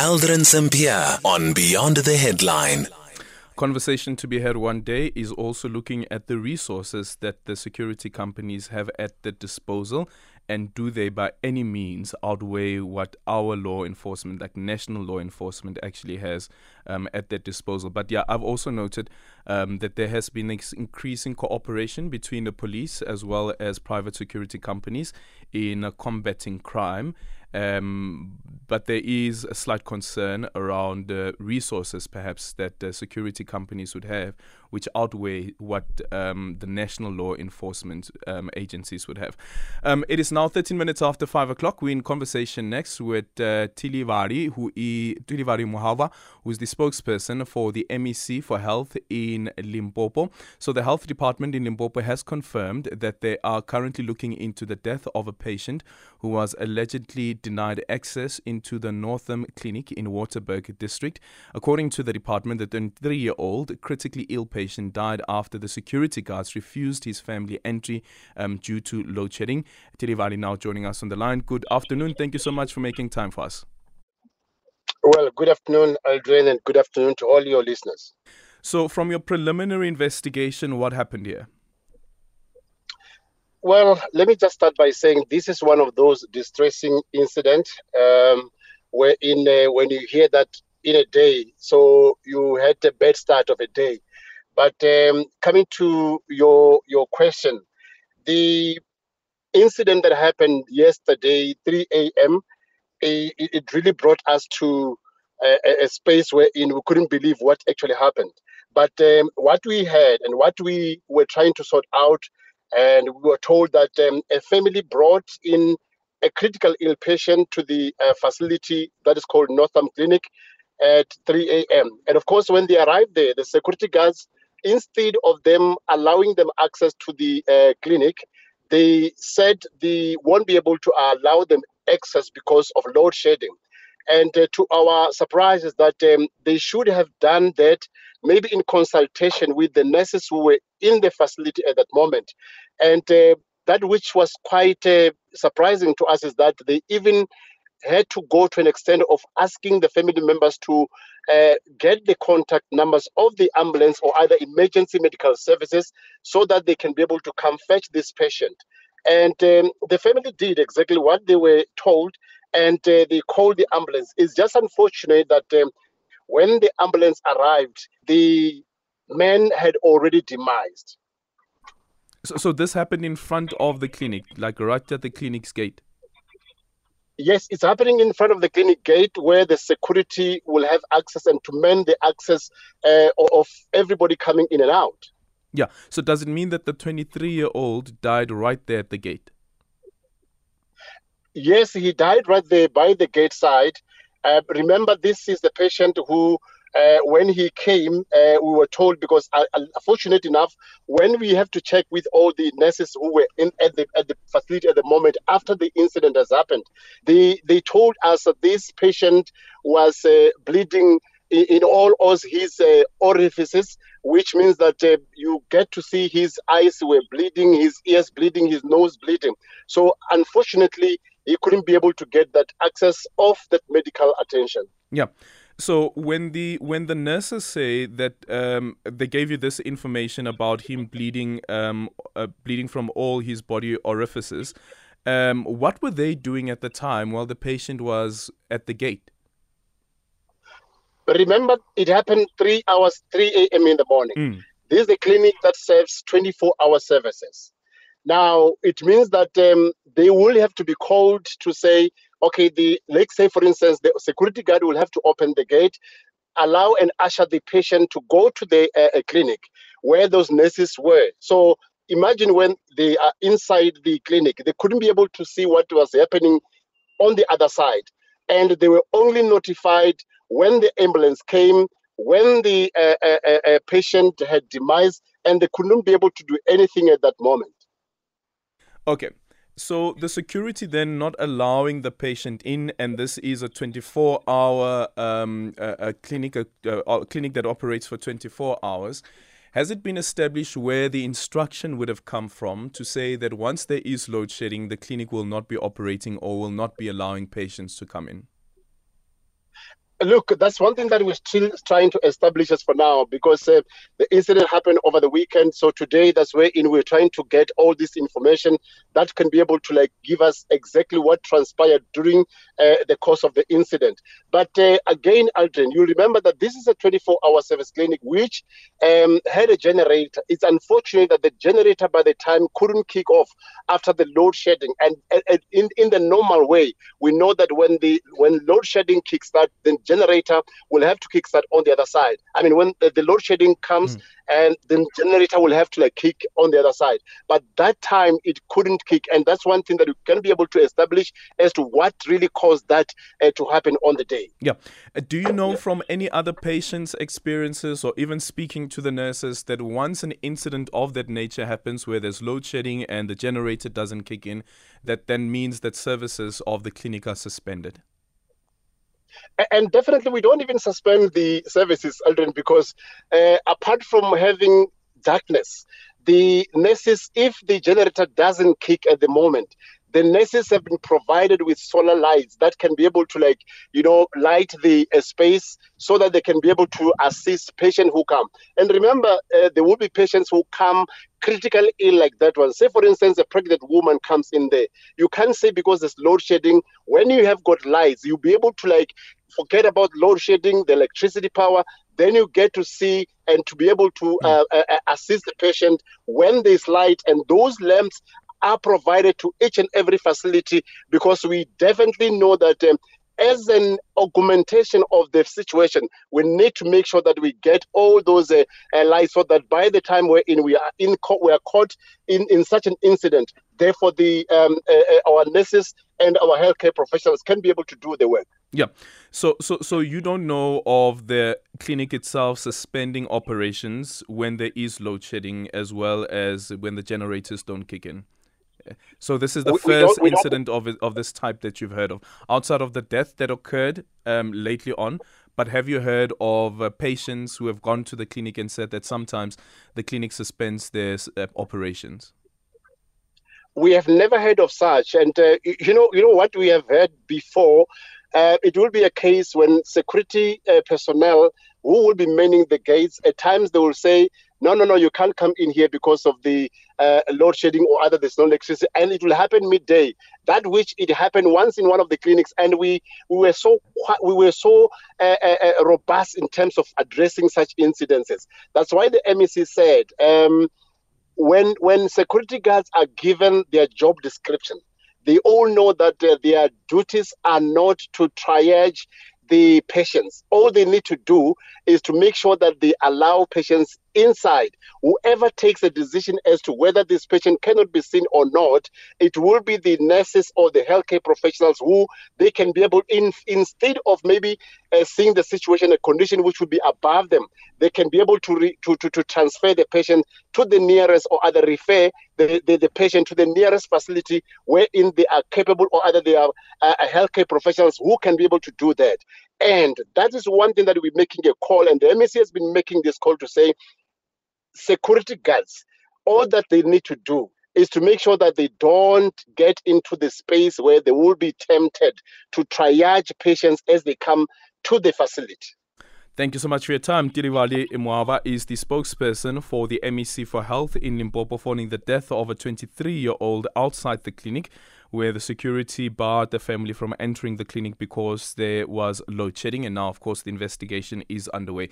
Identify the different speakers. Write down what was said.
Speaker 1: Aldrin Sampear on Beyond the Headline.
Speaker 2: Conversation to be had one day is also looking at the resources that the security companies have at their disposal and do they by any means outweigh what our law enforcement, like national law enforcement, actually has um, at their disposal? But yeah, I've also noted um, that there has been increasing cooperation between the police as well as private security companies in uh, combating crime. Um, but there is a slight concern around resources, perhaps, that the security companies would have, which outweigh what um, the national law enforcement um, agencies would have. Um, it is now 13 minutes after 5 o'clock. We're in conversation next with uh, Thilivhali, who is Thilivhali Muavha, who is the spokesperson for the MEC for Health in Limpopo. So, the health department in Limpopo has confirmed that they are currently looking into the death of a patient who was allegedly denied access into the Northam Clinic in Waterberg district. According to the department, the 23 year old critically ill patient died after the security guards refused his family entry um, due to load shedding. Thilivhali now joining us on the line. Good afternoon. Thank you so much for making time for us.
Speaker 3: Well, good afternoon, Aldrin, and good afternoon to all your listeners.
Speaker 2: So, from your preliminary investigation, what happened here?
Speaker 3: Well, let me just start by saying this is one of those distressing incidents um, where in uh, when you hear that in a day, so you had a bad start of a day. But um, coming to your your question, the incident that happened yesterday, 3 a.m., it, it really brought us to a, a space wherein we couldn't believe what actually happened. But um, what we had and what we were trying to sort out and we were told that um, a family brought in a critical ill patient to the uh, facility that is called Northam Clinic at 3 a.m. And of course, when they arrived there, the security guards, instead of them allowing them access to the uh, clinic, they said they won't be able to allow them access because of load shedding. And uh, to our surprise is that um, they should have done that maybe in consultation with the nurses who were in the facility at that moment. And uh, that which was quite uh, surprising to us is that they even had to go to an extent of asking the family members to uh, get the contact numbers of the ambulance or either emergency medical services so that they can be able to come fetch this patient. And um, the family did exactly what they were told and uh, they called the ambulance. It's just unfortunate that um, when the ambulance arrived, the man had already demised.
Speaker 2: So, so this happened in front of the clinic, like right at the clinic's gate.
Speaker 3: Yes, it's happening in front of the clinic gate where the security will have access and to man the access uh, of everybody coming in and out.
Speaker 2: Yeah. So does it mean that the 23 year old died right there at the gate?
Speaker 3: Yes, he died right there by the gate side. Uh, remember, this is the patient who, uh, when he came, uh, we were told because, uh, fortunate enough, when we have to check with all the nurses who were in at the at the facility at the moment after the incident has happened, they they told us that this patient was uh, bleeding in, in all of his uh, orifices, which means that uh, you get to see his eyes were bleeding, his ears bleeding, his nose bleeding. So unfortunately, he couldn't be able to get that access of that medical attention.
Speaker 2: Yeah. So when the when the nurses say that um, they gave you this information about him bleeding um, uh, bleeding from all his body orifices, um, what were they doing at the time while the patient was at the gate?
Speaker 3: Remember, it happened three hours, 3 a.m. in the morning. Mm. This is a clinic that serves 24 hour services. Now, it means that um, they will have to be called to say, okay, the let's say, for instance, the security guard will have to open the gate, allow and usher the patient to go to the uh, clinic where those nurses were. So imagine when they are inside the clinic, they couldn't be able to see what was happening on the other side. And they were only notified when the ambulance came, when the uh, uh, uh patient had demise, and they couldn't be able to do anything at that moment.
Speaker 2: Okay. So the security then not allowing the patient in, and this is a 24-hour um, a, a clinic, a, a, clinic that operates for 24 hours. Has it been established where the instruction would have come from to say that once there is load shedding, the clinic will not be operating or will not be allowing patients to come in?
Speaker 3: Look, that's one thing that we're still trying to establish as for now because uh, the incident happened over the weekend. So today, that's where in we're trying to get all this information that can be able to like give us exactly what transpired during uh, the course of the incident. But uh, again, Aldrin, you remember that this is a 24-hour service clinic which um, had a generator. It's unfortunate that the generator by the time couldn't kick off after the load shedding. And, and in in the normal way, we know that when the when load shedding kicks that, then generator will have to kickstart on the other side. I mean, when the, the load shedding comes mm. and the generator will have to like kick on the other side. But that time it couldn't kick, and that's one thing that you can be able to establish as to what really caused that uh, to happen on the day.
Speaker 2: Yeah. Uh, do you know from any other patients' experiences, or even speaking to the nurses, that once an incident of that nature happens, where there's load shedding and the generator doesn't kick in, that then means that services of the clinic are suspended?
Speaker 3: And definitely we don't even suspend the services, Aldrin, because uh, apart from having darkness, the nurses, if the generator doesn't kick at the moment, the nurses have been provided with solar lights that can be able to like you know light the uh, space so that they can be able to assist patients who come. And remember uh, there will be patients who come critically ill like that one. Say for instance a pregnant woman comes in there. You can't say because there's load shedding when you have got lights you'll be able to like forget about load shedding the electricity power then you get to see and to be able to hmm. uh, uh, assist the patient when there's light. And those lamps are provided to each and every facility because we definitely know that um, as an augmentation of the situation, we need to make sure that we get all those uh, lights so that by the time we're in, we are in we are caught in, in such an incident. Therefore, the um, uh, uh, our nurses and our healthcare professionals can be able to do the work.
Speaker 2: Yeah. So so so you don't know of the clinic itself suspending operations when there is load shedding as well as when the generators don't kick in. So this is the we, first we incident of of this type that you've heard of, outside of the death that occurred um, lately on. But have you heard of uh, patients who have gone to the clinic and said that sometimes the clinic suspends their uh, operations?
Speaker 3: We have never heard of such, and uh, you know, you know what we have heard before. Uh, it will be a case when security uh, personnel who will be manning the gates. At times, they will say no, no, no, you can't come in here because of the uh, load shedding or other there's no electricity, and it will happen midday. That which it happened once in one of the clinics, and we we were so we were so uh, uh, uh robust in terms of addressing such incidences. That's why the MEC said um, when when security guards are given their job description, they all know that uh, their duties are not to triage the patients. All they need to do is to make sure that they allow patients inside. Whoever takes a decision as to whether this patient cannot be seen or not, it will be the nurses or the healthcare professionals who they can be able, in instead of maybe uh, seeing the situation, a condition which would be above them, they can be able to, re, to, to, to transfer the patient to the nearest or other refer the, the, the, patient to the nearest facility wherein they are capable or either they are uh, healthcare professionals who can be able to do that. And that is one thing that we're making a call, and the MEC has been making this call to say security guards, all that they need to do is to make sure that they don't get into the space where they will be tempted to triage patients as they come to the facility.
Speaker 2: Thank you so much for your time. Thilivhali Muavha is the spokesperson for the MEC for Health in Limpopo following the death of a 23 year old outside the clinic, where the security barred the family from entering the clinic because there was load shedding. And now, of course, the investigation is underway.